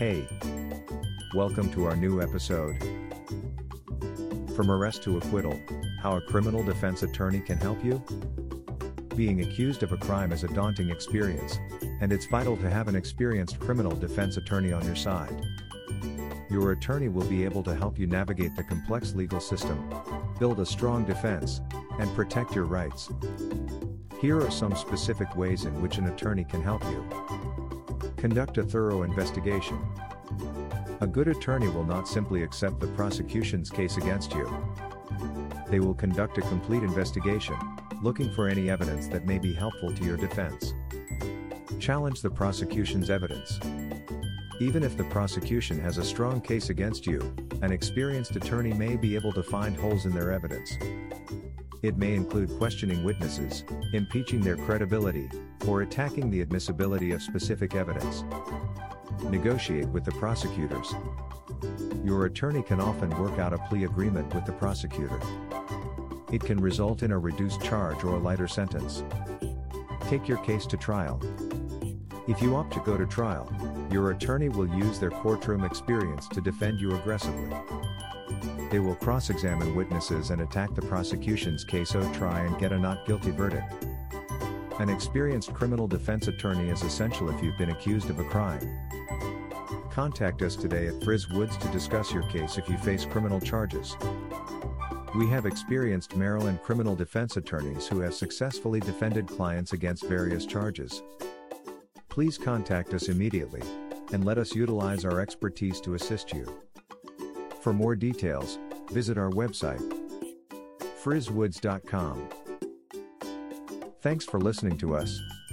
Hey! Welcome to our new episode. From arrest to acquittal How a criminal defense attorney can help you? Being accused of a crime is a daunting experience, and it's vital to have an experienced criminal defense attorney on your side. Your attorney will be able to help you navigate the complex legal system, build a strong defense, and protect your rights. Here are some specific ways in which an attorney can help you. Conduct a thorough investigation. A good attorney will not simply accept the prosecution's case against you. They will conduct a complete investigation, looking for any evidence that may be helpful to your defense. Challenge the prosecution's evidence. Even if the prosecution has a strong case against you, an experienced attorney may be able to find holes in their evidence. It may include questioning witnesses, impeaching their credibility, or attacking the admissibility of specific evidence. Negotiate with the prosecutors. Your attorney can often work out a plea agreement with the prosecutor. It can result in a reduced charge or a lighter sentence. Take your case to trial. If you opt to go to trial, your attorney will use their courtroom experience to defend you aggressively. They will cross examine witnesses and attack the prosecution's case so try and get a not guilty verdict. An experienced criminal defense attorney is essential if you've been accused of a crime. Contact us today at Friz Woods to discuss your case if you face criminal charges. We have experienced Maryland criminal defense attorneys who have successfully defended clients against various charges. Please contact us immediately and let us utilize our expertise to assist you. For more details, visit our website frizwoods.com. Thanks for listening to us.